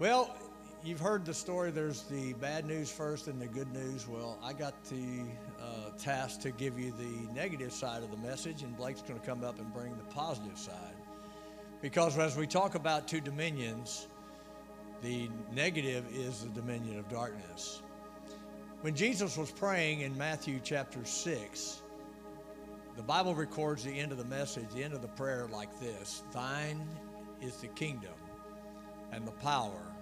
Well, you've heard the story. There's the bad news first and the good news. Well, I got the uh, task to give you the negative side of the message, and Blake's going to come up and bring the positive side. Because as we talk about two dominions, the negative is the dominion of darkness. When Jesus was praying in Matthew chapter 6, the Bible records the end of the message, the end of the prayer, like this Thine is the kingdom and the power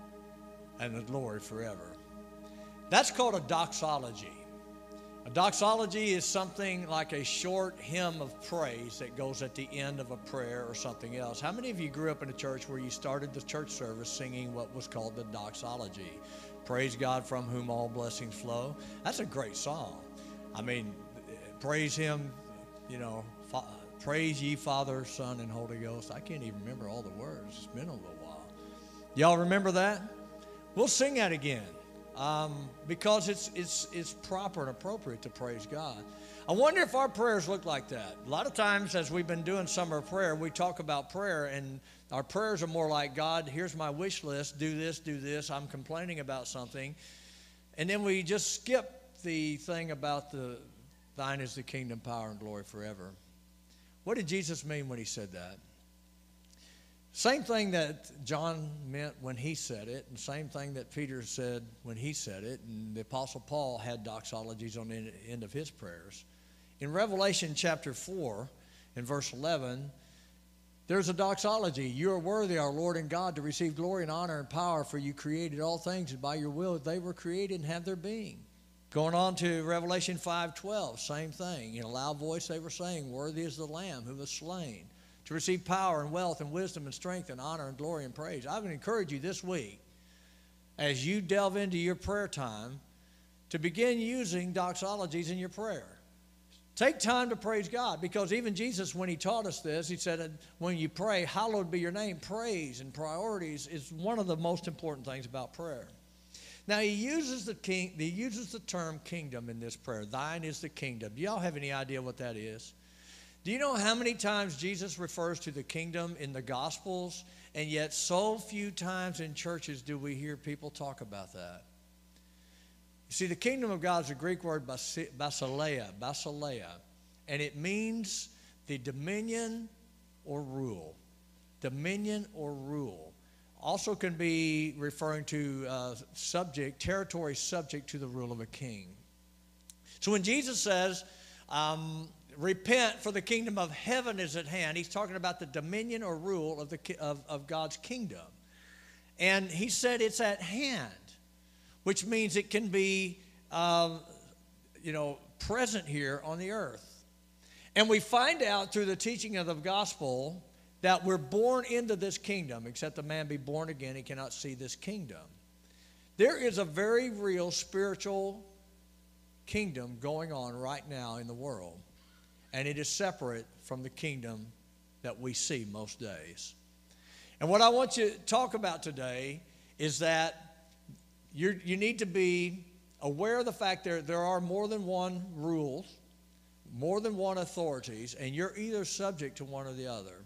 and the glory forever. That's called a doxology. A doxology is something like a short hymn of praise that goes at the end of a prayer or something else. How many of you grew up in a church where you started the church service singing what was called the doxology? Praise God from whom all blessings flow. That's a great song. I mean, praise Him, you know, praise ye Father, Son, and Holy Ghost. I can't even remember all the words. It's been a little. Y'all remember that? We'll sing that again um, because it's, it's, it's proper and appropriate to praise God. I wonder if our prayers look like that. A lot of times, as we've been doing summer prayer, we talk about prayer, and our prayers are more like, God, here's my wish list, do this, do this, I'm complaining about something. And then we just skip the thing about the thine is the kingdom, power, and glory forever. What did Jesus mean when he said that? Same thing that John meant when he said it, and same thing that Peter said when he said it, and the Apostle Paul had doxologies on the end of his prayers. In Revelation chapter 4, in verse 11, there's a doxology. You are worthy, our Lord and God, to receive glory and honor and power, for you created all things, and by your will they were created and have their being. Going on to Revelation 5:12, same thing. In a loud voice they were saying, Worthy is the Lamb who was slain to receive power and wealth and wisdom and strength and honor and glory and praise. I would encourage you this week, as you delve into your prayer time, to begin using doxologies in your prayer. Take time to praise God because even Jesus, when he taught us this, he said, when you pray, hallowed be your name. Praise and priorities is one of the most important things about prayer. Now he uses the king, he uses the term kingdom in this prayer. Thine is the kingdom. Do y'all have any idea what that is? Do you know how many times Jesus refers to the kingdom in the Gospels, and yet so few times in churches do we hear people talk about that? You see, the kingdom of God is a Greek word basileia, basileia, and it means the dominion or rule. Dominion or rule. Also can be referring to uh, subject, territory subject to the rule of a king. So when Jesus says, um, repent for the kingdom of heaven is at hand. He's talking about the dominion or rule of, the, of, of god's kingdom. And he said it's at hand which means it can be uh, you know present here on the earth. And we find out through the teaching of the gospel that we're born into this kingdom. Except the man be born again he cannot see this kingdom. There is a very real spiritual kingdom going on right now in the world and it is separate from the kingdom that we see most days. And what I want you to talk about today is that you you need to be aware of the fact that there are more than one rules, more than one authorities, and you're either subject to one or the other.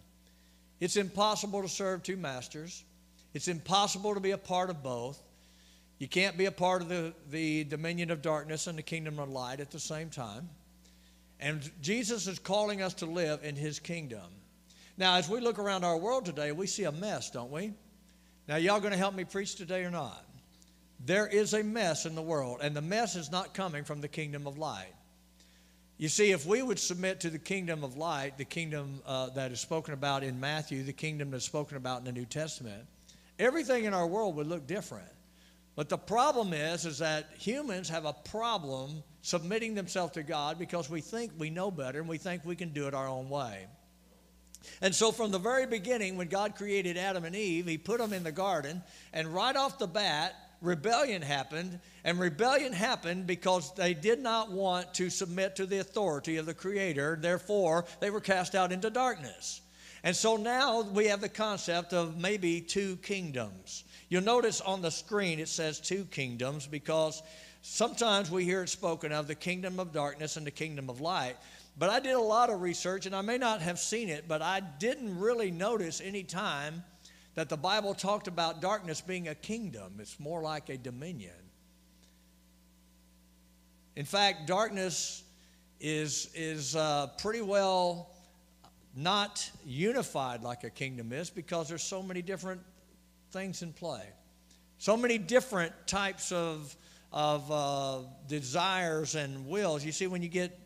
It's impossible to serve two masters. It's impossible to be a part of both. You can't be a part of the, the dominion of darkness and the kingdom of light at the same time. And Jesus is calling us to live in his kingdom. Now, as we look around our world today, we see a mess, don't we? Now, y'all going to help me preach today or not? There is a mess in the world, and the mess is not coming from the kingdom of light. You see, if we would submit to the kingdom of light, the kingdom uh, that is spoken about in Matthew, the kingdom that's spoken about in the New Testament, everything in our world would look different. But the problem is, is that humans have a problem submitting themselves to God because we think we know better and we think we can do it our own way. And so, from the very beginning, when God created Adam and Eve, He put them in the garden, and right off the bat, rebellion happened. And rebellion happened because they did not want to submit to the authority of the Creator. Therefore, they were cast out into darkness. And so now we have the concept of maybe two kingdoms. You'll notice on the screen it says two kingdoms because sometimes we hear it spoken of the kingdom of darkness and the kingdom of light. But I did a lot of research and I may not have seen it, but I didn't really notice any time that the Bible talked about darkness being a kingdom. It's more like a dominion. In fact, darkness is, is uh, pretty well not unified like a kingdom is because there's so many different things in play. So many different types of, of uh, desires and wills. You see, when you get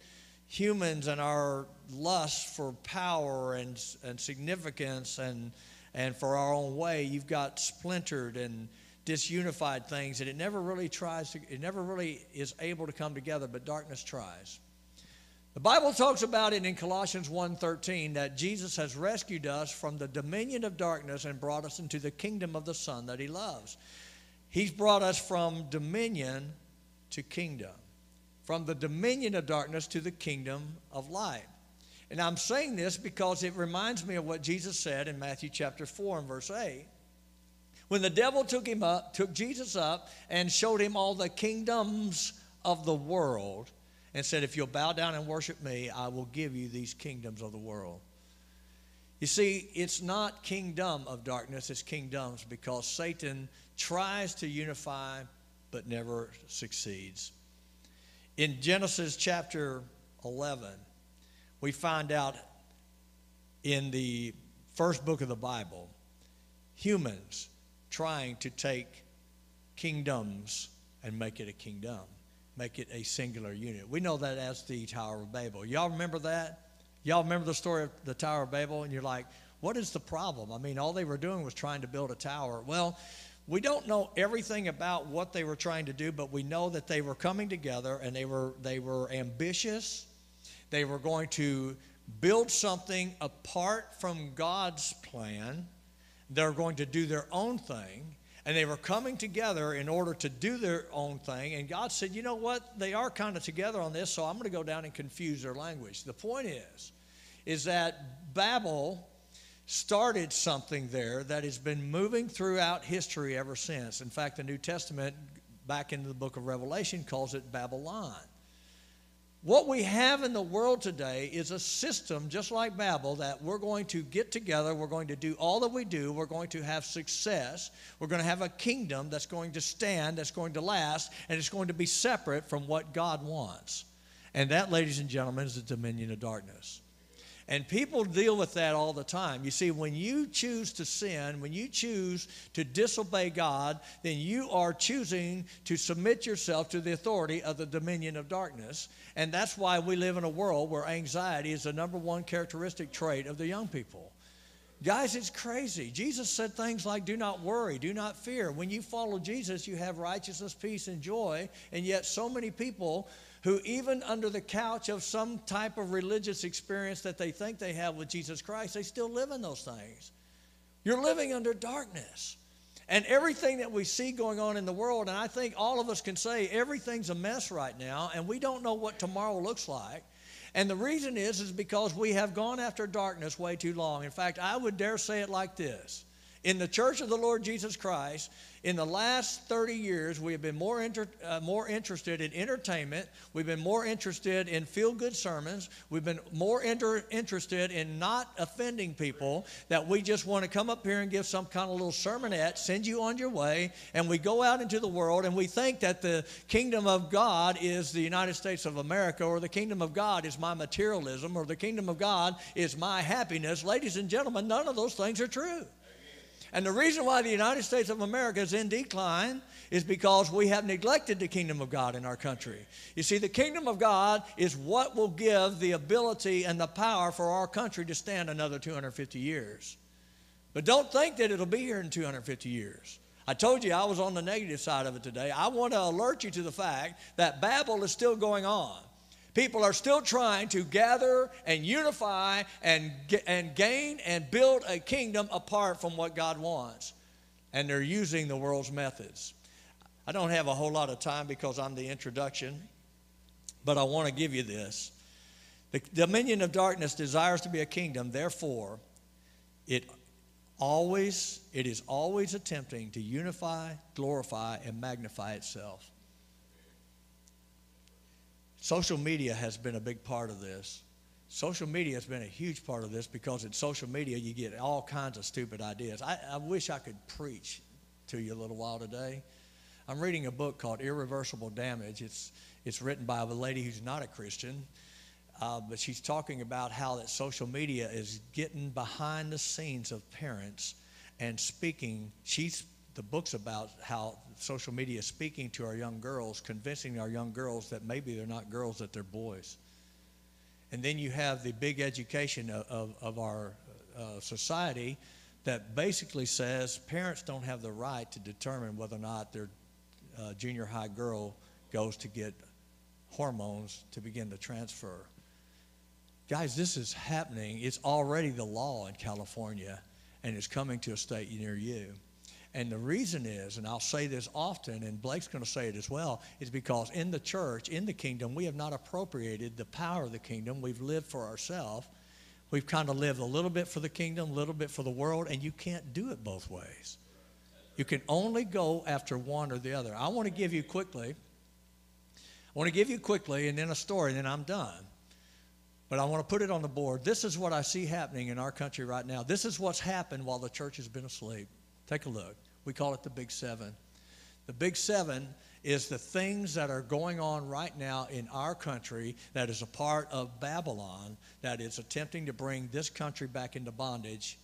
humans and our lust for power and, and significance and, and for our own way, you've got splintered and disunified things, and it never really tries to, it never really is able to come together, but darkness tries. The Bible talks about it in Colossians 1:13 that Jesus has rescued us from the dominion of darkness and brought us into the kingdom of the Son that he loves. He's brought us from dominion to kingdom, from the dominion of darkness to the kingdom of light. And I'm saying this because it reminds me of what Jesus said in Matthew chapter 4 and verse 8. When the devil took him up, took Jesus up and showed him all the kingdoms of the world and said, If you'll bow down and worship me, I will give you these kingdoms of the world. You see, it's not kingdom of darkness, it's kingdoms because Satan tries to unify but never succeeds. In Genesis chapter 11, we find out in the first book of the Bible, humans trying to take kingdoms and make it a kingdom make it a singular unit. We know that as the Tower of Babel. Y'all remember that? Y'all remember the story of the Tower of Babel? And you're like, what is the problem? I mean, all they were doing was trying to build a tower. Well, we don't know everything about what they were trying to do, but we know that they were coming together and they were they were ambitious. They were going to build something apart from God's plan. They're going to do their own thing and they were coming together in order to do their own thing. And God said, You know what? They are kind of together on this, so I'm going to go down and confuse their language. The point is, is that Babel started something there that has been moving throughout history ever since. In fact, the New Testament, back into the book of Revelation, calls it Babylon. What we have in the world today is a system just like Babel that we're going to get together, we're going to do all that we do, we're going to have success, we're going to have a kingdom that's going to stand, that's going to last, and it's going to be separate from what God wants. And that, ladies and gentlemen, is the dominion of darkness. And people deal with that all the time. You see, when you choose to sin, when you choose to disobey God, then you are choosing to submit yourself to the authority of the dominion of darkness. And that's why we live in a world where anxiety is the number one characteristic trait of the young people. Guys, it's crazy. Jesus said things like, Do not worry, do not fear. When you follow Jesus, you have righteousness, peace, and joy. And yet, so many people who, even under the couch of some type of religious experience that they think they have with Jesus Christ, they still live in those things. You're living under darkness. And everything that we see going on in the world, and I think all of us can say everything's a mess right now, and we don't know what tomorrow looks like. And the reason is, is because we have gone after darkness way too long. In fact, I would dare say it like this In the church of the Lord Jesus Christ, in the last 30 years, we have been more, inter, uh, more interested in entertainment. We've been more interested in feel good sermons. We've been more inter, interested in not offending people, that we just want to come up here and give some kind of little sermonette, send you on your way, and we go out into the world and we think that the kingdom of God is the United States of America, or the kingdom of God is my materialism, or the kingdom of God is my happiness. Ladies and gentlemen, none of those things are true. And the reason why the United States of America is in decline is because we have neglected the kingdom of God in our country. You see, the kingdom of God is what will give the ability and the power for our country to stand another 250 years. But don't think that it'll be here in 250 years. I told you I was on the negative side of it today. I want to alert you to the fact that Babel is still going on. People are still trying to gather and unify and, and gain and build a kingdom apart from what God wants. And they're using the world's methods. I don't have a whole lot of time because I'm the introduction, but I want to give you this. The dominion of darkness desires to be a kingdom, therefore, it always it is always attempting to unify, glorify, and magnify itself. Social media has been a big part of this. social media has been a huge part of this because in social media you get all kinds of stupid ideas. I, I wish I could preach to you a little while today. I'm reading a book called Irreversible Damage. It's, it's written by a lady who's not a Christian, uh, but she's talking about how that social media is getting behind the scenes of parents and speaking. She's the book's about how social media is speaking to our young girls, convincing our young girls that maybe they're not girls, that they're boys. And then you have the big education of, of, of our uh, society that basically says parents don't have the right to determine whether or not their uh, junior high girl goes to get hormones to begin to transfer. Guys, this is happening. It's already the law in California, and it's coming to a state near you. And the reason is, and I'll say this often, and Blake's going to say it as well, is because in the church, in the kingdom, we have not appropriated the power of the kingdom. We've lived for ourselves. We've kind of lived a little bit for the kingdom, a little bit for the world, and you can't do it both ways. You can only go after one or the other. I want to give you quickly, I want to give you quickly, and then a story, and then I'm done. But I want to put it on the board. This is what I see happening in our country right now. This is what's happened while the church has been asleep. Take a look. We call it the Big Seven. The Big Seven is the things that are going on right now in our country that is a part of Babylon that is attempting to bring this country back into bondage.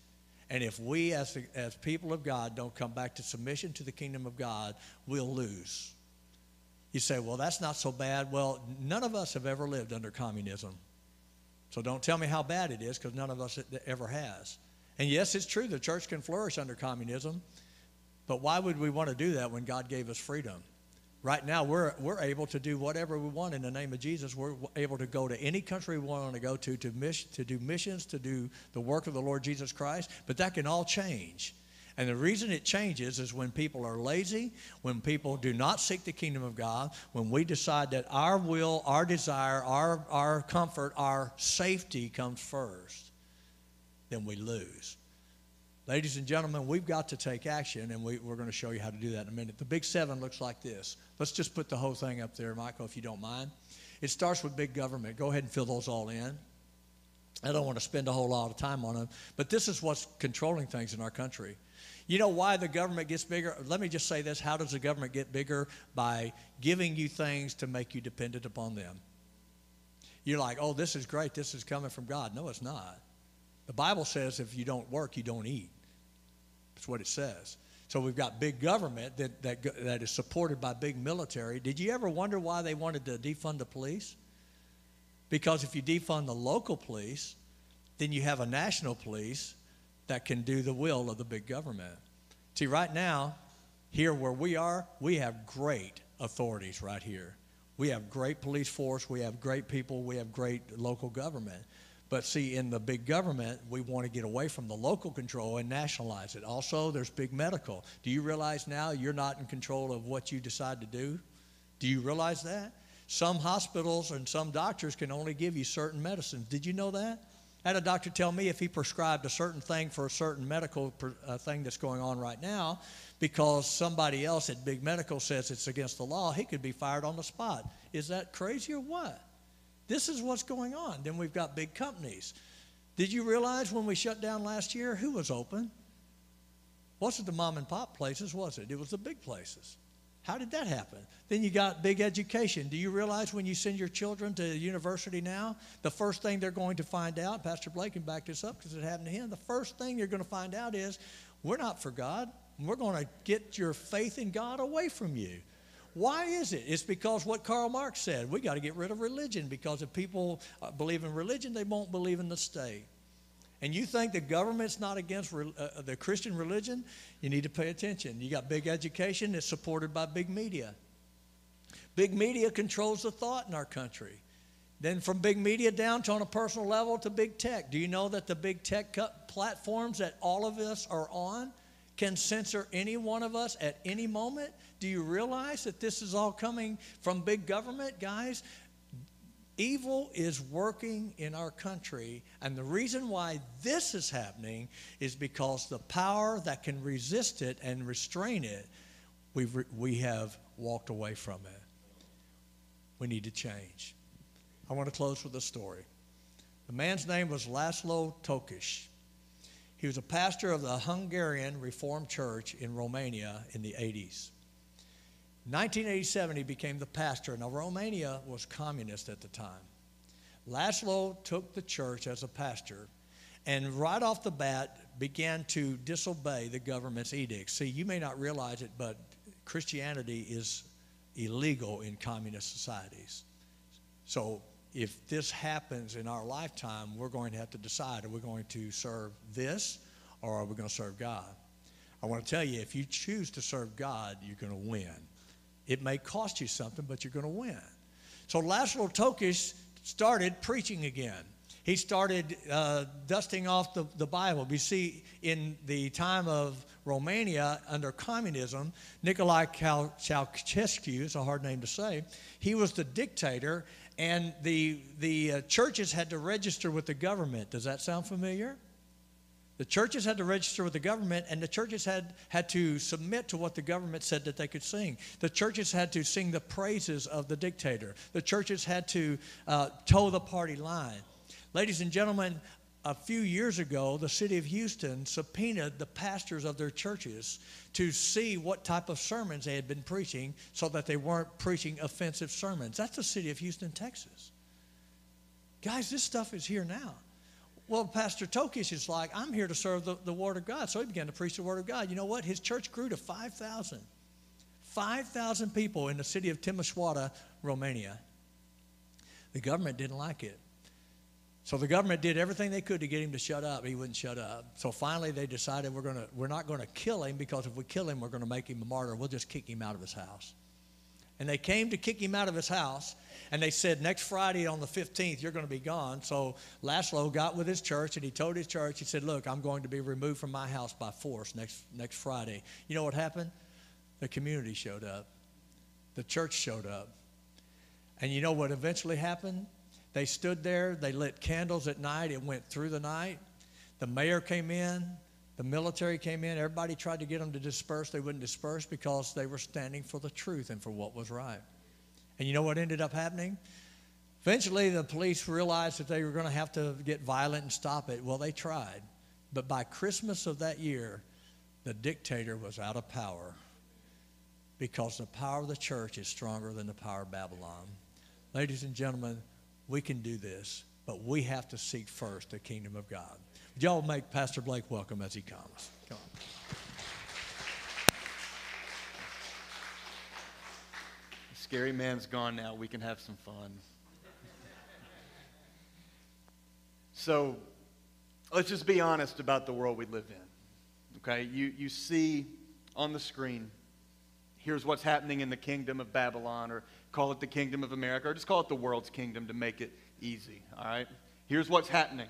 And if we, as, as people of God, don't come back to submission to the kingdom of God, we'll lose. You say, well, that's not so bad. Well, none of us have ever lived under communism. So don't tell me how bad it is because none of us ever has. And yes, it's true the church can flourish under communism, but why would we want to do that when God gave us freedom? Right now, we're, we're able to do whatever we want in the name of Jesus. We're able to go to any country we want to go to to, miss, to do missions, to do the work of the Lord Jesus Christ, but that can all change. And the reason it changes is when people are lazy, when people do not seek the kingdom of God, when we decide that our will, our desire, our, our comfort, our safety comes first then we lose. Ladies and gentlemen, we've got to take action, and we, are going to show you how to do that in a minute. The big seven looks like this. Let's just put the whole thing up there, Michael, if you don't mind. It starts with big government. Go ahead and fill those all in. I don't want to spend a whole lot of time on them, but this is what's controlling things in our country. You know why the government gets bigger? Let me just say this how does the government get bigger? By giving you things to make you dependent upon them. You're like, oh, this is great. This is coming from God. No, it's not. The Bible says if you don't work, you don't eat. That's what it says. So we've got big government that, that, that is supported by big military. Did you ever wonder why they wanted to defund the police? Because if you defund the local police, then you have a national police that can do the will of the big government. See, right now, here where we are, we have great authorities right here. We have great police force, we have great people, we have great local government. But see, in the big government, we want to get away from the local control and nationalize it. Also, there's big medical. Do you realize now you're not in control of what you decide to do? Do you realize that? Some hospitals and some doctors can only give you certain medicines. Did you know that? I had a doctor tell me if he prescribed a certain thing for a certain medical uh, thing that's going on right now, because somebody else at Big Medical says it's against the law, he could be fired on the spot. Is that crazy or what? This is what's going on. Then we've got big companies. Did you realize when we shut down last year, who was open? Wasn't the mom and pop places, was it? It was the big places. How did that happen? Then you got big education. Do you realize when you send your children to university now, the first thing they're going to find out, Pastor Blake can back this up because it happened to him, the first thing you're going to find out is we're not for God. We're going to get your faith in God away from you. Why is it? It's because what Karl Marx said. We got to get rid of religion because if people uh, believe in religion, they won't believe in the state. And you think the government's not against re- uh, the Christian religion? You need to pay attention. You got big education that's supported by big media. Big media controls the thought in our country. Then from big media down to on a personal level to big tech. Do you know that the big tech platforms that all of us are on can censor any one of us at any moment? Do you realize that this is all coming from big government, guys? Evil is working in our country, and the reason why this is happening is because the power that can resist it and restrain it, we've, we have walked away from it. We need to change. I want to close with a story. The man's name was Laszlo Tokes. He was a pastor of the Hungarian Reformed Church in Romania in the 80s. 1987, he became the pastor. Now, Romania was communist at the time. Laszlo took the church as a pastor and right off the bat began to disobey the government's edicts. See, you may not realize it, but Christianity is illegal in communist societies. So if this happens in our lifetime, we're going to have to decide are we going to serve this or are we going to serve God? I want to tell you, if you choose to serve God, you're going to win. It may cost you something, but you're going to win. So Laszlo Tokes started preaching again. He started uh, dusting off the, the Bible. You see, in the time of Romania under communism, Nicolae Ceausescu, it's a hard name to say, he was the dictator, and the, the uh, churches had to register with the government. Does that sound familiar? The churches had to register with the government, and the churches had, had to submit to what the government said that they could sing. The churches had to sing the praises of the dictator. The churches had to uh, toe the party line. Ladies and gentlemen, a few years ago, the city of Houston subpoenaed the pastors of their churches to see what type of sermons they had been preaching so that they weren't preaching offensive sermons. That's the city of Houston, Texas. Guys, this stuff is here now. Well, Pastor Tokish is like, I'm here to serve the, the Word of God. So he began to preach the Word of God. You know what? His church grew to 5,000. 5,000 people in the city of Timișoara, Romania. The government didn't like it. So the government did everything they could to get him to shut up. He wouldn't shut up. So finally they decided we're, gonna, we're not going to kill him because if we kill him, we're going to make him a martyr. We'll just kick him out of his house. And they came to kick him out of his house. And they said, next Friday on the 15th, you're going to be gone. So Laszlo got with his church and he told his church, he said, Look, I'm going to be removed from my house by force next, next Friday. You know what happened? The community showed up, the church showed up. And you know what eventually happened? They stood there, they lit candles at night, it went through the night. The mayor came in, the military came in, everybody tried to get them to disperse. They wouldn't disperse because they were standing for the truth and for what was right. And you know what ended up happening? Eventually, the police realized that they were going to have to get violent and stop it. Well, they tried. But by Christmas of that year, the dictator was out of power because the power of the church is stronger than the power of Babylon. Ladies and gentlemen, we can do this, but we have to seek first the kingdom of God. Y'all make Pastor Blake welcome as he comes? Come on. Scary man's gone now. We can have some fun. so let's just be honest about the world we live in. Okay? You, you see on the screen, here's what's happening in the kingdom of Babylon, or call it the kingdom of America, or just call it the world's kingdom to make it easy. All right? Here's what's happening.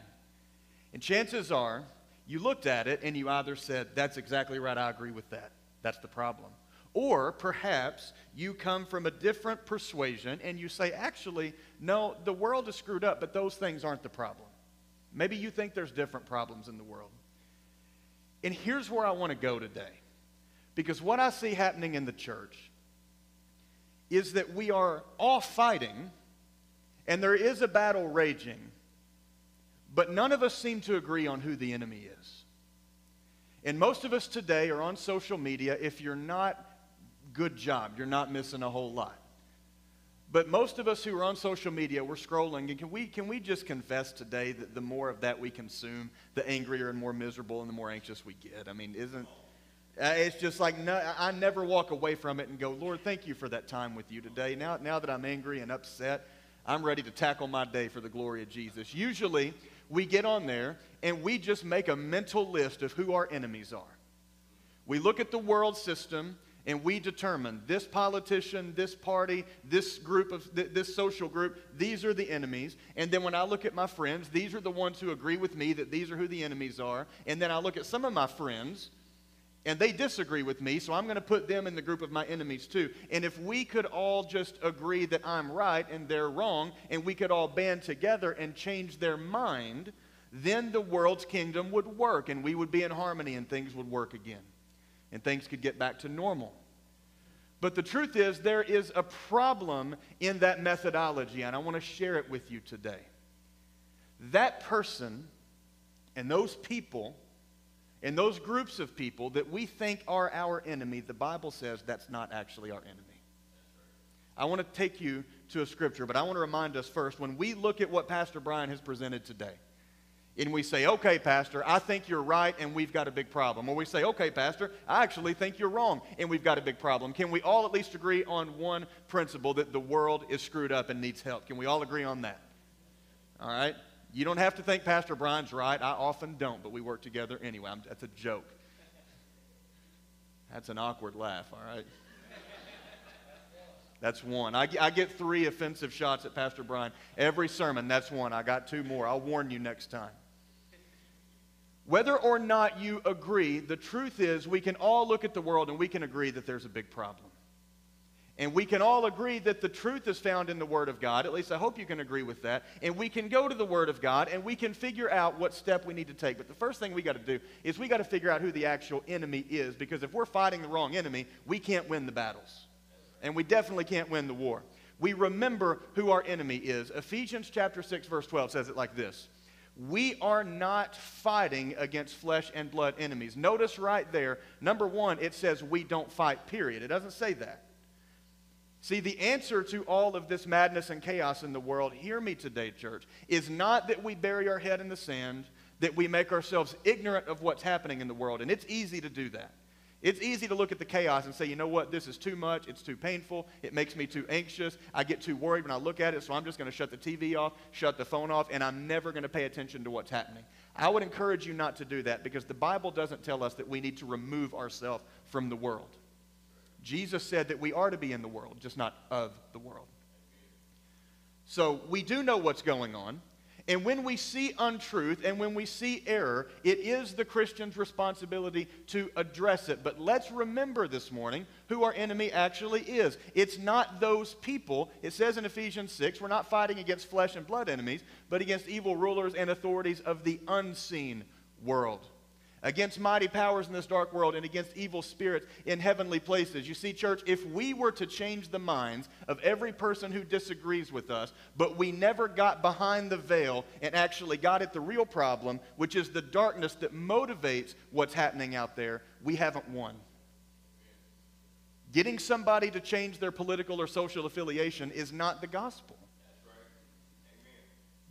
And chances are, you looked at it and you either said, That's exactly right, I agree with that. That's the problem. Or perhaps you come from a different persuasion and you say, actually, no, the world is screwed up, but those things aren't the problem. Maybe you think there's different problems in the world. And here's where I want to go today. Because what I see happening in the church is that we are all fighting, and there is a battle raging, but none of us seem to agree on who the enemy is. And most of us today are on social media. If you're not good job. You're not missing a whole lot. But most of us who are on social media, we're scrolling, and can we, can we just confess today that the more of that we consume, the angrier and more miserable and the more anxious we get? I mean, isn't uh, it's just like no, I never walk away from it and go, Lord, thank you for that time with you today. Now, now that I'm angry and upset, I'm ready to tackle my day for the glory of Jesus. Usually, we get on there and we just make a mental list of who our enemies are. We look at the world system and we determine this politician, this party, this group of th- this social group, these are the enemies. And then when I look at my friends, these are the ones who agree with me that these are who the enemies are. And then I look at some of my friends and they disagree with me, so I'm going to put them in the group of my enemies too. And if we could all just agree that I'm right and they're wrong, and we could all band together and change their mind, then the world's kingdom would work and we would be in harmony and things would work again and things could get back to normal. But the truth is, there is a problem in that methodology, and I want to share it with you today. that person and those people and those groups of people that we think are our enemy, the Bible says that's not actually our enemy. I want to take you to a scripture, but I want to remind us first when we look at what Pastor Brian has presented today, and we say, okay, Pastor, I think you're right and we've got a big problem. Or we say, okay, Pastor, I actually think you're wrong and we've got a big problem. Can we all at least agree on one principle that the world is screwed up and needs help? Can we all agree on that? All right? You don't have to think Pastor Brian's right. I often don't, but we work together anyway. I'm, that's a joke. That's an awkward laugh, all right? That's one. I, I, get three offensive shots at Pastor Brian every sermon. That's one. I got two more. I'll warn you next time. Whether or not you agree, the truth is we can all look at the world and we can agree that there's a big problem. And we can all agree that the truth is found in the Word of God. At least I hope you can agree with that. And we can go to the Word of God and we can figure out what step we need to take. But the first thing we got to do is we got to figure out who the actual enemy is. Because if we're fighting the wrong enemy, we can't win the battles. And we definitely can't win the war. We remember who our enemy is. Ephesians chapter 6, verse 12 says it like this we are not fighting against flesh and blood enemies. Notice right there, number one, it says we don't fight, period. It doesn't say that. See, the answer to all of this madness and chaos in the world, hear me today, church, is not that we bury our head in the sand, that we make ourselves ignorant of what's happening in the world. And it's easy to do that. It's easy to look at the chaos and say, you know what, this is too much, it's too painful, it makes me too anxious, I get too worried when I look at it, so I'm just going to shut the TV off, shut the phone off, and I'm never going to pay attention to what's happening. I would encourage you not to do that because the Bible doesn't tell us that we need to remove ourselves from the world. Jesus said that we are to be in the world, just not of the world. So we do know what's going on. And when we see untruth and when we see error, it is the Christian's responsibility to address it. But let's remember this morning who our enemy actually is. It's not those people. It says in Ephesians 6, we're not fighting against flesh and blood enemies, but against evil rulers and authorities of the unseen world against mighty powers in this dark world, and against evil spirits in heavenly places. You see, church, if we were to change the minds of every person who disagrees with us, but we never got behind the veil and actually got at the real problem, which is the darkness that motivates what's happening out there, we haven't won. Getting somebody to change their political or social affiliation is not the gospel.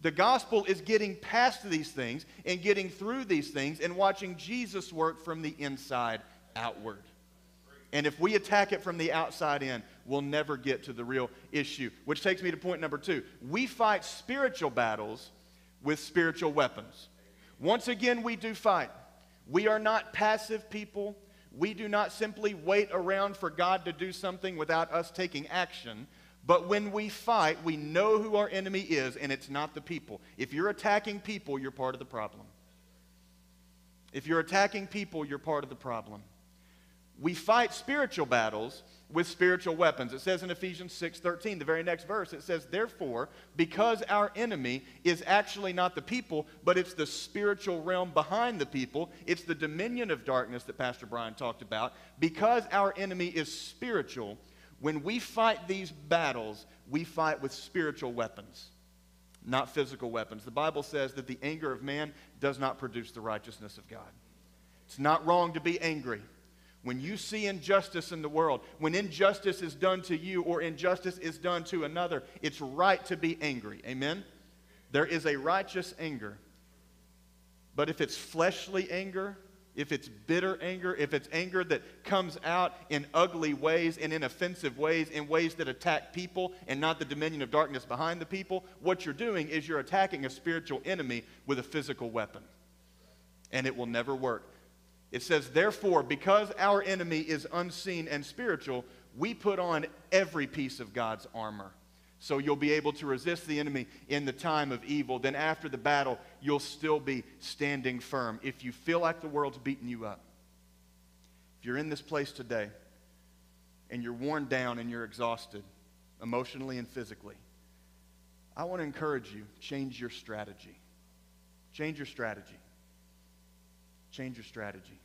The gospel is getting past these things and getting through these things and watching Jesus work from the inside outward. And if we attack it from the outside in, we'll never get to the real issue. Which takes me to point number two. We fight spiritual battles with spiritual weapons. Once again, we do fight. We are not passive people. We do not simply wait around for God to do something without us taking action. But when we fight, we know who our enemy is, and it's not the people. If you're attacking people, you're part of the problem. If you're attacking people, you're part of the problem. We fight spiritual battles with spiritual weapons. It says in Ephesians 6:13, the very next verse, it says, "Therefore, because our enemy is actually not the people, but it's the spiritual realm behind the people, it's the dominion of darkness that Pastor Brian talked about, because our enemy is spiritual, when we fight these battles, we fight with spiritual weapons, not physical weapons. The Bible says that the anger of man does not produce the righteousness of God. It's not wrong to be angry. When you see injustice in the world, when injustice is done to you or injustice is done to another, it's right to be angry. Amen? There is a righteous anger. But if it's fleshly anger, if it's bitter anger, if it's anger that comes out in ugly ways and in offensive ways, in ways that attack people and not the dominion of darkness behind the people, what you're doing is you're attacking a spiritual enemy with a physical weapon. And it will never work. It says, therefore, because our enemy is unseen and spiritual, we put on every piece of God's armor so you'll be able to resist the enemy in the time of evil. Then after the battle, you'll still be standing firm. If you feel like the world's beating you up, if you're in this place today and you're worn down and you're exhausted emotionally and physically, I want to encourage you change your strategy. Change your strategy. Change your strategy.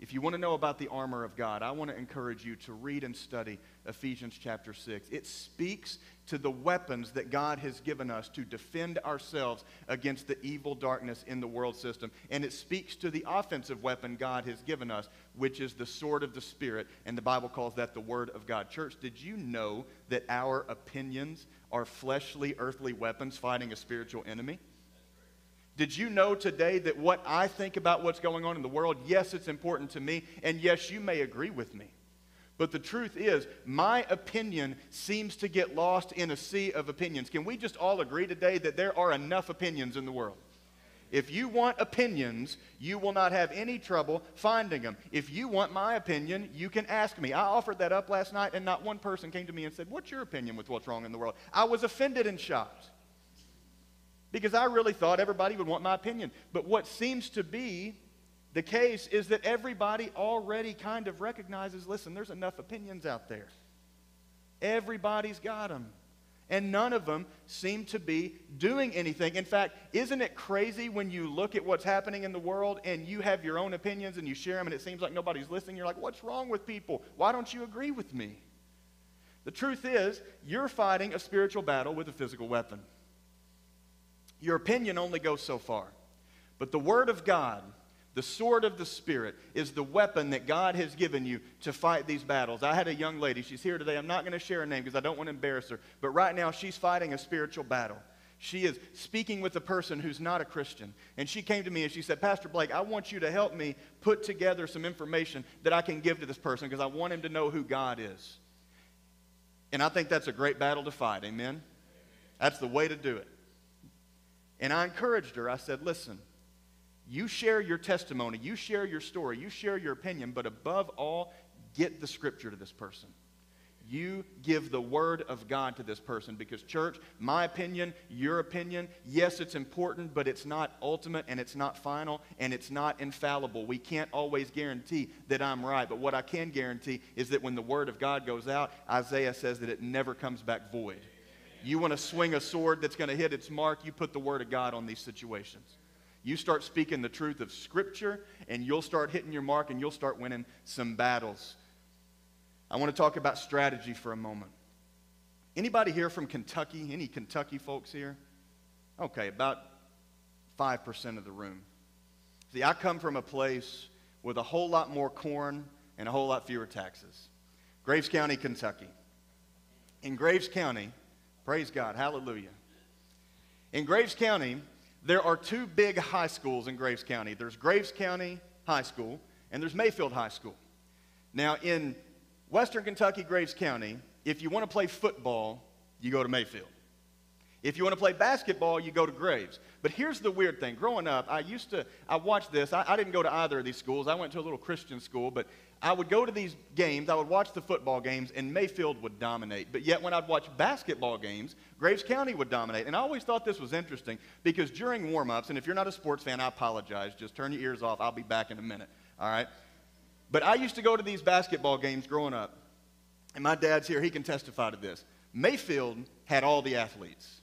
If you want to know about the armor of God, I want to encourage you to read and study Ephesians chapter 6. It speaks to the weapons that God has given us to defend ourselves against the evil darkness in the world system. And it speaks to the offensive weapon God has given us, which is the sword of the Spirit. And the Bible calls that the Word of God. Church, did you know that our opinions are fleshly, earthly weapons fighting a spiritual enemy? Did you know today that what I think about what's going on in the world, yes, it's important to me, and yes, you may agree with me. But the truth is, my opinion seems to get lost in a sea of opinions. Can we just all agree today that there are enough opinions in the world? If you want opinions, you will not have any trouble finding them. If you want my opinion, you can ask me. I offered that up last night, and not one person came to me and said, What's your opinion with what's wrong in the world? I was offended and shocked because I really thought everybody would want my opinion. But what seems to be the case is that everybody already kind of recognizes listen, there's enough opinions out there. Everybody's got them. And none of them seem to be doing anything. In fact, isn't it crazy when you look at what's happening in the world and you have your own opinions and you share them and it seems like nobody's listening? You're like, what's wrong with people? Why don't you agree with me? The truth is, you're fighting a spiritual battle with a physical weapon. Your opinion only goes so far. But the Word of God, the sword of the Spirit, is the weapon that God has given you to fight these battles. I had a young lady, she's here today. I'm not going to share her name because I don't want to embarrass her. But right now, she's fighting a spiritual battle. She is speaking with a person who's not a Christian. And she came to me and she said, Pastor Blake, I want you to help me put together some information that I can give to this person because I want him to know who God is. And I think that's a great battle to fight. Amen? That's the way to do it. And I encouraged her. I said, listen, you share your testimony, you share your story, you share your opinion, but above all, get the scripture to this person. You give the word of God to this person because, church, my opinion, your opinion, yes, it's important, but it's not ultimate and it's not final and it's not infallible. We can't always guarantee that I'm right, but what I can guarantee is that when the word of God goes out, Isaiah says that it never comes back void. You want to swing a sword that's going to hit its mark, you put the Word of God on these situations. You start speaking the truth of Scripture, and you'll start hitting your mark, and you'll start winning some battles. I want to talk about strategy for a moment. Anybody here from Kentucky? Any Kentucky folks here? Okay, about 5% of the room. See, I come from a place with a whole lot more corn and a whole lot fewer taxes. Graves County, Kentucky. In Graves County, Praise God. Hallelujah. In Graves County, there are two big high schools in Graves County. There's Graves County High School and there's Mayfield High School. Now, in Western Kentucky, Graves County, if you want to play football, you go to Mayfield. If you want to play basketball, you go to Graves. But here's the weird thing. Growing up, I used to, I watched this. I, I, didn't go to either of these schools. I went to a little Christian school, but I would go to these games, I would watch the football games, and Mayfield would dominate. But yet, when I'd watch basketball games, Graves County would dominate. And I always thought this was interesting because during warm ups, and if you're not a sports fan, I apologize. Just turn your ears off. I'll be back in a minute. All right? But I used to go to these basketball games growing up. And my dad's here, he can testify to this. Mayfield had all the athletes,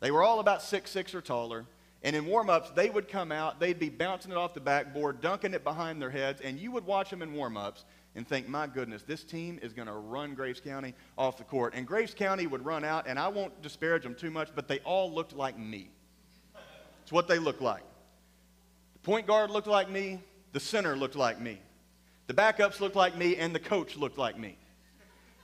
they were all about six six or taller. And in warm ups, they would come out, they'd be bouncing it off the backboard, dunking it behind their heads, and you would watch them in warm ups and think, my goodness, this team is going to run Graves County off the court. And Graves County would run out, and I won't disparage them too much, but they all looked like me. It's what they looked like. The point guard looked like me, the center looked like me, the backups looked like me, and the coach looked like me.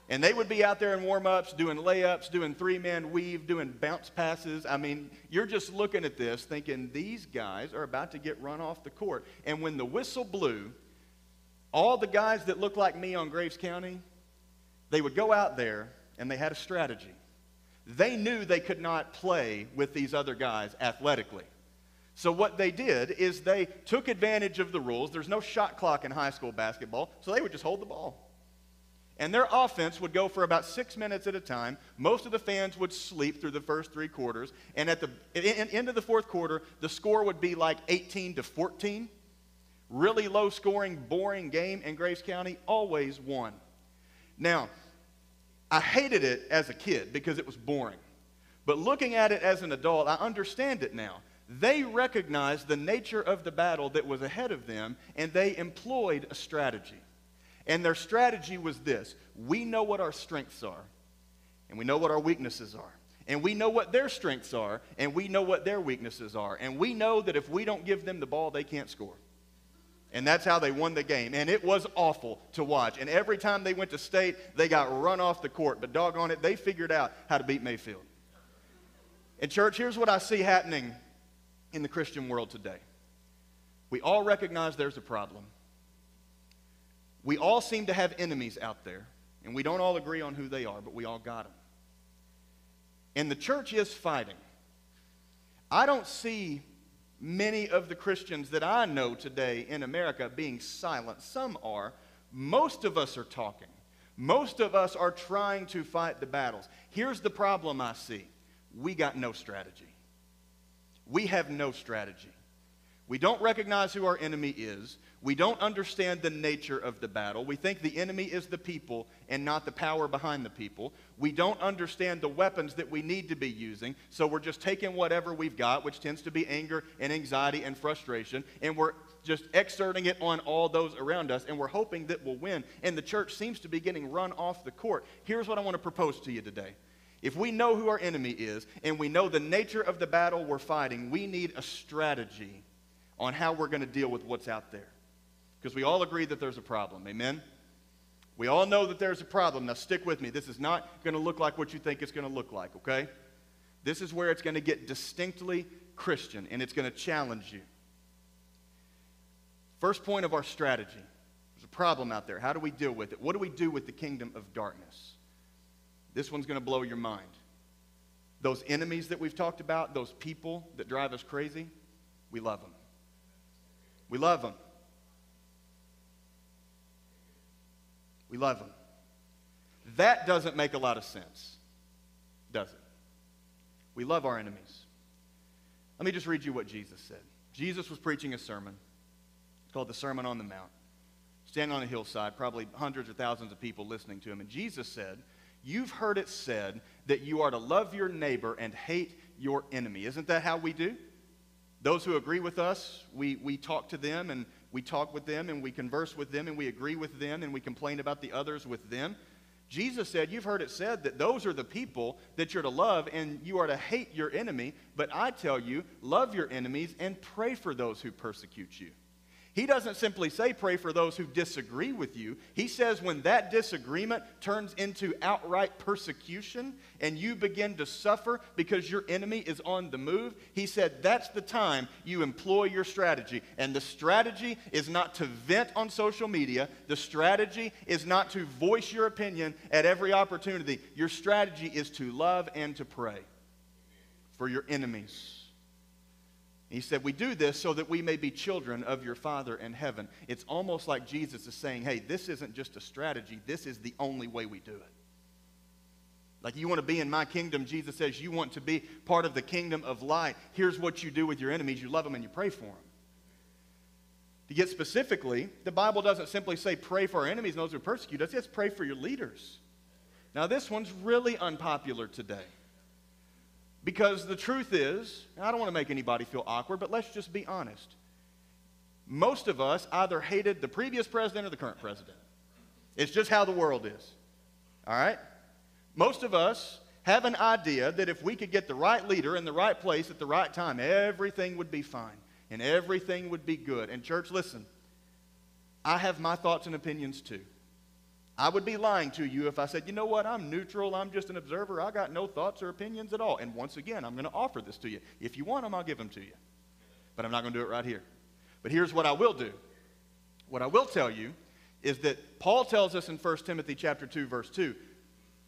And they would be out there in warm ups, doing layups, doing three man weave, doing bounce passes. I mean, you're just looking at this thinking these guys are about to get run off the court. And when the whistle blew, all the guys that looked like me on Graves County, they would go out there and they had a strategy. They knew they could not play with these other guys athletically. So, what they did is they took advantage of the rules. There's no shot clock in high school basketball, so they would just hold the ball. And their offense would go for about six minutes at a time. Most of the fans would sleep through the first three quarters. And at the end of the fourth quarter, the score would be like 18 to 14. Really low scoring, boring game, and Graves County always won. Now, I hated it as a kid because it was boring. But looking at it as an adult, I understand it now. they recognized the nature of the battle that was ahead of them, and they employed a strategy. And their strategy was this we know what our strengths are, and we know what our weaknesses are. And we know what their strengths are, and we know what their weaknesses are. And we know that if we don't give them the ball, they can't score. And that's how they won the game. And it was awful to watch. And every time they went to state, they got run off the court. But doggone it, they figured out how to beat Mayfield. And, church, here's what I see happening in the Christian world today. We all recognize there's a problem. We all seem to have enemies out there, and we don't all agree on who they are, but we all got them. And the church is fighting. I don't see many of the Christians that I know today in America being silent. Some are. Most of us are talking. Most of us are trying to fight the battles. Here's the problem I see we got no strategy. We have no strategy. We don't recognize who our enemy is. We don't understand the nature of the battle. We think the enemy is the people and not the power behind the people. We don't understand the weapons that we need to be using, so we're just taking whatever we've got, which tends to be anger and anxiety and frustration, and we're just exerting it on all those around us, and we're hoping that we'll win. And the church seems to be getting run off the court. Here's what I want to propose to you today. If we know who our enemy is and we know the nature of the battle we're fighting, we need a strategy on how we're going to deal with what's out there. Because we all agree that there's a problem. Amen? We all know that there's a problem. Now, stick with me. This is not going to look like what you think it's going to look like, okay? This is where it's going to get distinctly Christian and it's going to challenge you. First point of our strategy there's a problem out there. How do we deal with it? What do we do with the kingdom of darkness? This one's going to blow your mind. Those enemies that we've talked about, those people that drive us crazy, we love them. We love them. We love them. That doesn't make a lot of sense, does it? We love our enemies. Let me just read you what Jesus said. Jesus was preaching a sermon called the Sermon on the Mount, standing on a hillside, probably hundreds or thousands of people listening to him. And Jesus said, You've heard it said that you are to love your neighbor and hate your enemy. Isn't that how we do? Those who agree with us, we, we talk to them and we talk with them and we converse with them and we agree with them and we complain about the others with them. Jesus said, You've heard it said that those are the people that you're to love and you are to hate your enemy. But I tell you, love your enemies and pray for those who persecute you. He doesn't simply say pray for those who disagree with you. He says when that disagreement turns into outright persecution and you begin to suffer because your enemy is on the move, he said that's the time you employ your strategy. And the strategy is not to vent on social media, the strategy is not to voice your opinion at every opportunity. Your strategy is to love and to pray for your enemies. He said, We do this so that we may be children of your Father in heaven. It's almost like Jesus is saying, Hey, this isn't just a strategy, this is the only way we do it. Like you want to be in my kingdom, Jesus says, You want to be part of the kingdom of light. Here's what you do with your enemies you love them and you pray for them. To get specifically, the Bible doesn't simply say pray for our enemies and those who persecute us, it's pray for your leaders. Now, this one's really unpopular today. Because the truth is, I don't want to make anybody feel awkward, but let's just be honest. Most of us either hated the previous president or the current president. It's just how the world is. All right? Most of us have an idea that if we could get the right leader in the right place at the right time, everything would be fine and everything would be good. And, church, listen, I have my thoughts and opinions too. I would be lying to you if I said, you know what, I'm neutral, I'm just an observer, I got no thoughts or opinions at all. And once again, I'm going to offer this to you. If you want them, I'll give them to you. But I'm not going to do it right here. But here's what I will do. What I will tell you is that Paul tells us in 1 Timothy chapter 2 verse 2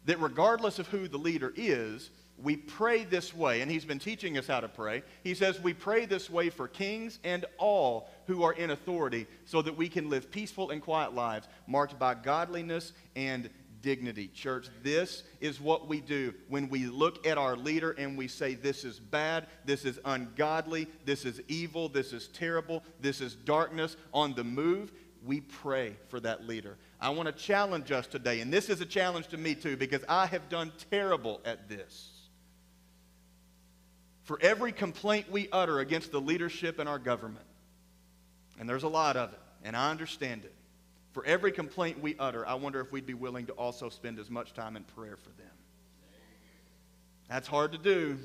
that regardless of who the leader is, we pray this way, and he's been teaching us how to pray. He says we pray this way for kings and all who are in authority so that we can live peaceful and quiet lives marked by godliness and dignity. Church, this is what we do when we look at our leader and we say, This is bad, this is ungodly, this is evil, this is terrible, this is darkness on the move. We pray for that leader. I want to challenge us today, and this is a challenge to me too because I have done terrible at this. for every complaint we utter against the leadership in our government, and there's a lot of it, and I understand it, for every complaint we utter, I wonder if we'd be willing to also spend as much time in prayer for them. That's hard to do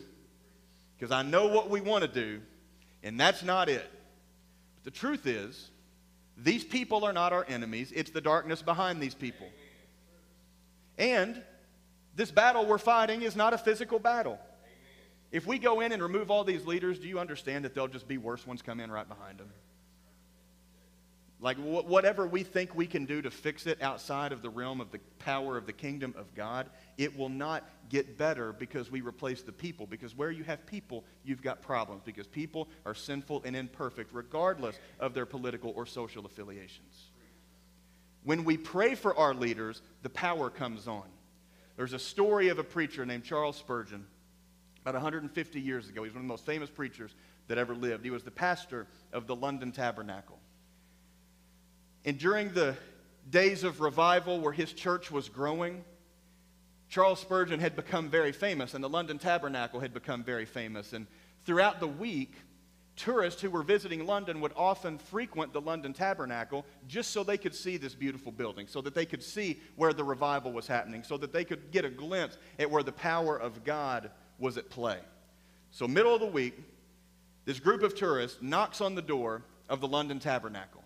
because I know what we want to do, and that's not it. But the truth is, these people are not our enemies, it's the darkness behind these people. And this battle we're fighting is not a physical battle. If we go in and remove all these leaders, do you understand that there'll just be worse ones come in right behind them? Like wh- whatever we think we can do to fix it outside of the realm of the power of the kingdom of God, it will not get better because we replace the people. Because where you have people, you've got problems. Because people are sinful and imperfect, regardless of their political or social affiliations. When we pray for our leaders, the power comes on. There's a story of a preacher named Charles Spurgeon about 150 years ago. He's one of the most famous preachers that ever lived. He was the pastor of the London Tabernacle. And during the days of revival where his church was growing, Charles Spurgeon had become very famous, and the London Tabernacle had become very famous. And throughout the week, tourists who were visiting London would often frequent the London Tabernacle just so they could see this beautiful building, so that they could see where the revival was happening, so that they could get a glimpse at where the power of God was at play. So, middle of the week, this group of tourists knocks on the door of the London Tabernacle.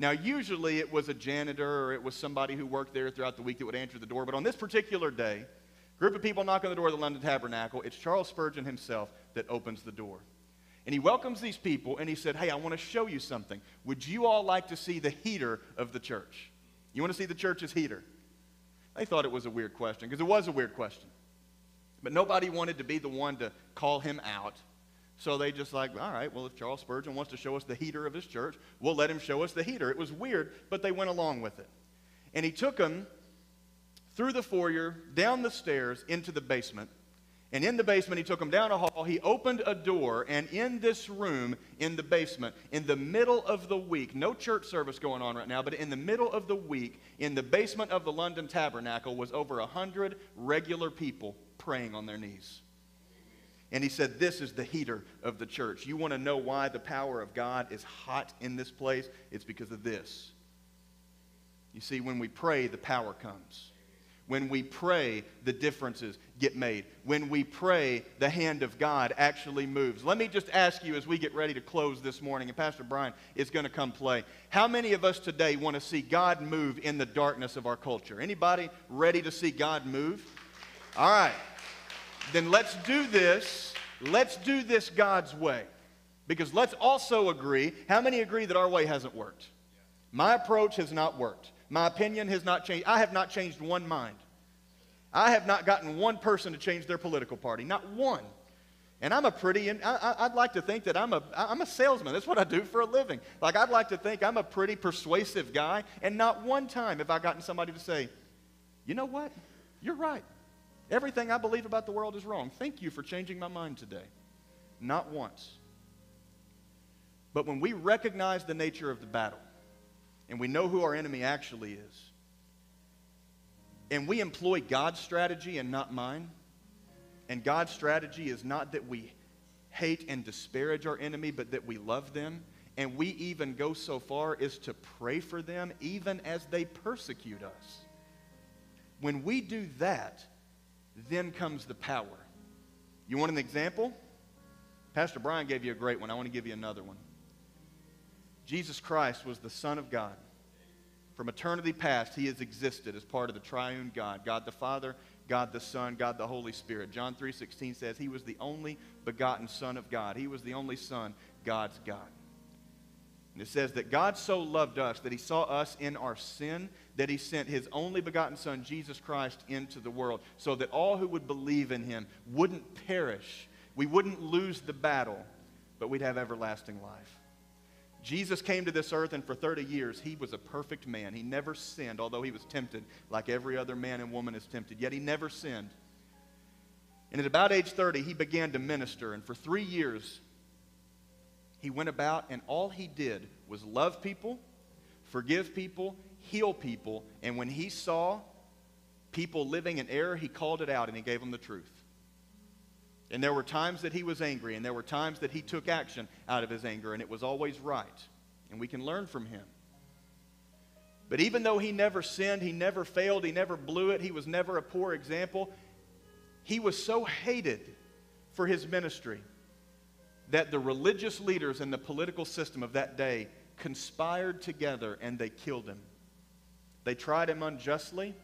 Now, usually it was a janitor or it was somebody who worked there throughout the week that would answer the door, but on this particular day, group of people knock on the door of the London Tabernacle. It's Charles Spurgeon himself that opens the door. And he welcomes these people and he said, Hey, I want to show you something. Would you all like to see the heater of the church? You want to see the church's heater? They thought it was a weird question because it was a weird question. But nobody wanted to be the one to call him out. So they just like, all right, well, if Charles Spurgeon wants to show us the heater of his church, we'll let him show us the heater. It was weird, but they went along with it. And he took them through the foyer, down the stairs, into the basement. And in the basement, he took them down a hall. He opened a door, and in this room, in the basement, in the middle of the week, no church service going on right now, but in the middle of the week, in the basement of the London Tabernacle, was over a hundred regular people praying on their knees. And he said, This is the heater of the church. You want to know why the power of God is hot in this place? It's because of this. You see, when we pray, the power comes. When we pray, the differences get made. When we pray, the hand of God actually moves. Let me just ask you as we get ready to close this morning, and Pastor Brian is going to come play. How many of us today want to see God move in the darkness of our culture? Anybody ready to see God move? All right. Then let's do this. Let's do this God's way. Because let's also agree how many agree that our way hasn't worked? My approach has not worked. My opinion has not changed. I have not changed one mind. I have not gotten one person to change their political party, not one. And I'm a pretty, and I, would like to think that I'm a, I'm a salesman. That's what I do for a living. Like, I'd like to think I'm a pretty persuasive guy, and not one time have I gotten somebody to say, you know what? You're right. Everything I believe about the world is wrong. Thank you for changing my mind today. Not once. But when we recognize the nature of the battle, and we know who our enemy actually is, and we employ God's strategy and not mine, and God's strategy is not that we hate and disparage our enemy, but that we love them, and we even go so far as to pray for them even as they persecute us. When we do that, then comes the power. You want an example? Pastor Brian gave you a great one. I want to give you another one. Jesus Christ was the Son of God. From eternity past, he has existed as part of the triune God, God the Father, God the Son, God the Holy Spirit. John 3:16 says he was the only begotten son of God. He was the only son, God's God. And it says that God so loved us that he saw us in our sin that he sent his only begotten son Jesus Christ into the world so that all who would believe in him wouldn't perish. We wouldn't lose the battle, but we'd have everlasting life. Jesus came to this earth, and for 30 years, he was a perfect man. He never sinned, although he was tempted like every other man and woman is tempted. Yet he never sinned. And at about age 30, he began to minister. And for three years, he went about, and all he did was love people, forgive people, heal people. And when he saw people living in error, he called it out and he gave them the truth. And there were times that he was angry, and there were times that he took action out of his anger, and it was always right. And we can learn from him. But even though he never sinned, he never failed, he never blew it, he was never a poor example, he was so hated for his ministry that the religious leaders and the political system of that day conspired together and they killed him. They tried him unjustly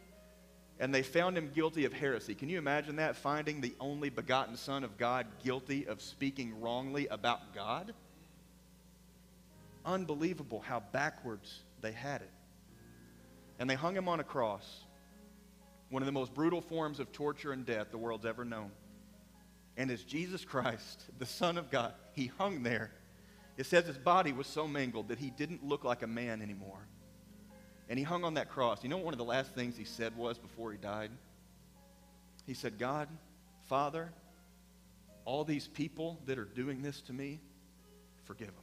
and they found him guilty of heresy. Can you imagine that? Finding the only begotten Son of God guilty of speaking wrongly about God? Unbelievable how backwards they had it. And they hung him on a cross, one of the most brutal forms of torture and death the world's ever known. And as Jesus Christ, the Son of God, he hung there. It says his body was so mangled that he didn't look like a man anymore. And he hung on that cross. You know one of the last things he said was before he died? He said, God, Father, all these people that are doing this to me, forgive them.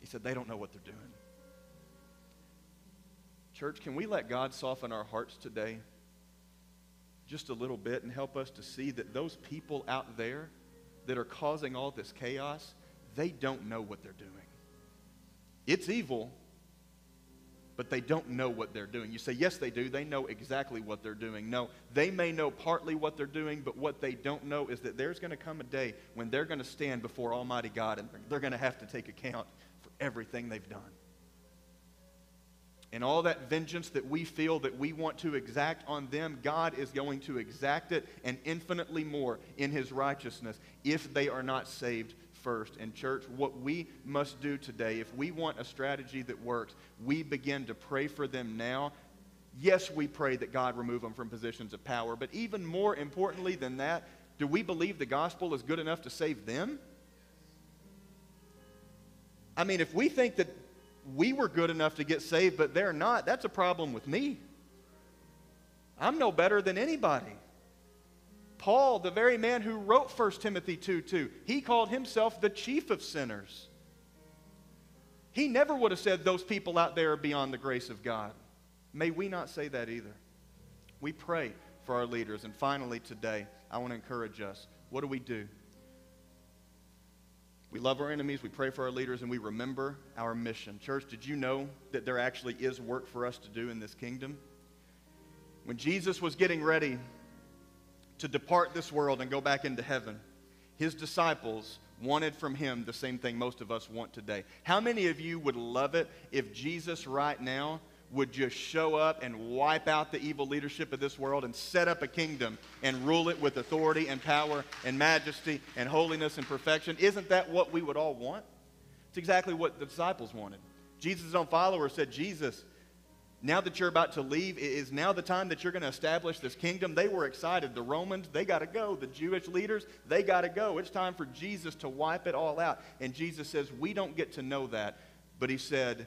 He said, they don't know what they're doing. Church, can we let God soften our hearts today just a little bit and help us to see that those people out there that are causing all this chaos, they don't know what they're doing. It's evil, but they don't know what they're doing. You say, yes, they do. They know exactly what they're doing. No, they may know partly what they're doing, but what they don't know is that there's going to come a day when they're going to stand before Almighty God and they're going to have to take account for everything they've done. And all that vengeance that we feel that we want to exact on them, God is going to exact it and infinitely more in His righteousness if they are not saved first. And, church, what we must do today, if we want a strategy that works, we begin to pray for them now. Yes, we pray that God remove them from positions of power, but even more importantly than that, do we believe the gospel is good enough to save them? I mean, if we think that we were good enough to get saved, but they're not, that's a problem with me. I'm no better than anybody. Paul, the very man who wrote 1 Timothy 2 2, he called himself the chief of sinners. He never would have said those people out there are beyond the grace of God. May we not say that either. We pray for our leaders. And finally, today, I want to encourage us. What do we do? We love our enemies, we pray for our leaders, and we remember our mission. Church, did you know that there actually is work for us to do in this kingdom? When Jesus was getting ready to depart this world and go back into heaven, his disciples wanted from him the same thing most of us want today. How many of you would love it if Jesus right now would just show up and wipe out the evil leadership of this world and set up a kingdom and rule it with authority and power and majesty and holiness and perfection? Isn't that what we would all want? It's exactly what the disciples wanted. Jesus' own followers said, Jesus, now that you're about to leave, is now the time that you're going to establish this kingdom. They were excited. The Romans, they got to go. The Jewish leaders, they got to go. It's time for Jesus to wipe it all out. And Jesus says, We don't get to know that. But he said,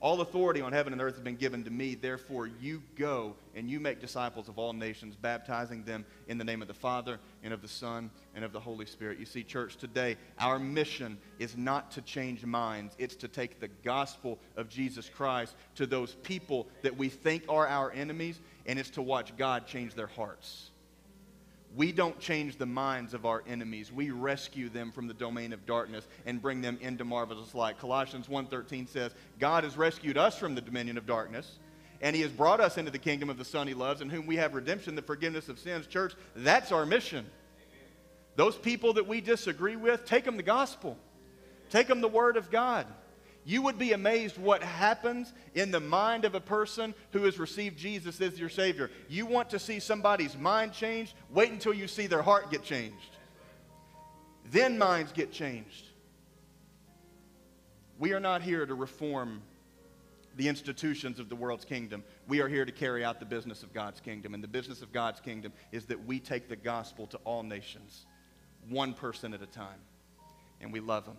all authority on heaven and earth has been given to me. Therefore, you go and you make disciples of all nations, baptizing them in the name of the Father and of the Son and of the Holy Spirit. You see, church, today, our mission is not to change minds, it's to take the gospel of Jesus Christ to those people that we think are our enemies, and it's to watch God change their hearts. We don't change the minds of our enemies. We rescue them from the domain of darkness and bring them into marvelous light. Colossians 1:13 says, "God has rescued us from the dominion of darkness, and he has brought us into the kingdom of the Son he loves, in whom we have redemption, the forgiveness of sins." Church, that's our mission. Those people that we disagree with, take them the gospel. Take them the word of God. You would be amazed what happens in the mind of a person who has received Jesus as your Savior. You want to see somebody's mind changed? Wait until you see their heart get changed. Then minds get changed. We are not here to reform the institutions of the world's kingdom. We are here to carry out the business of God's kingdom. And the business of God's kingdom is that we take the gospel to all nations, one person at a time. And we love them.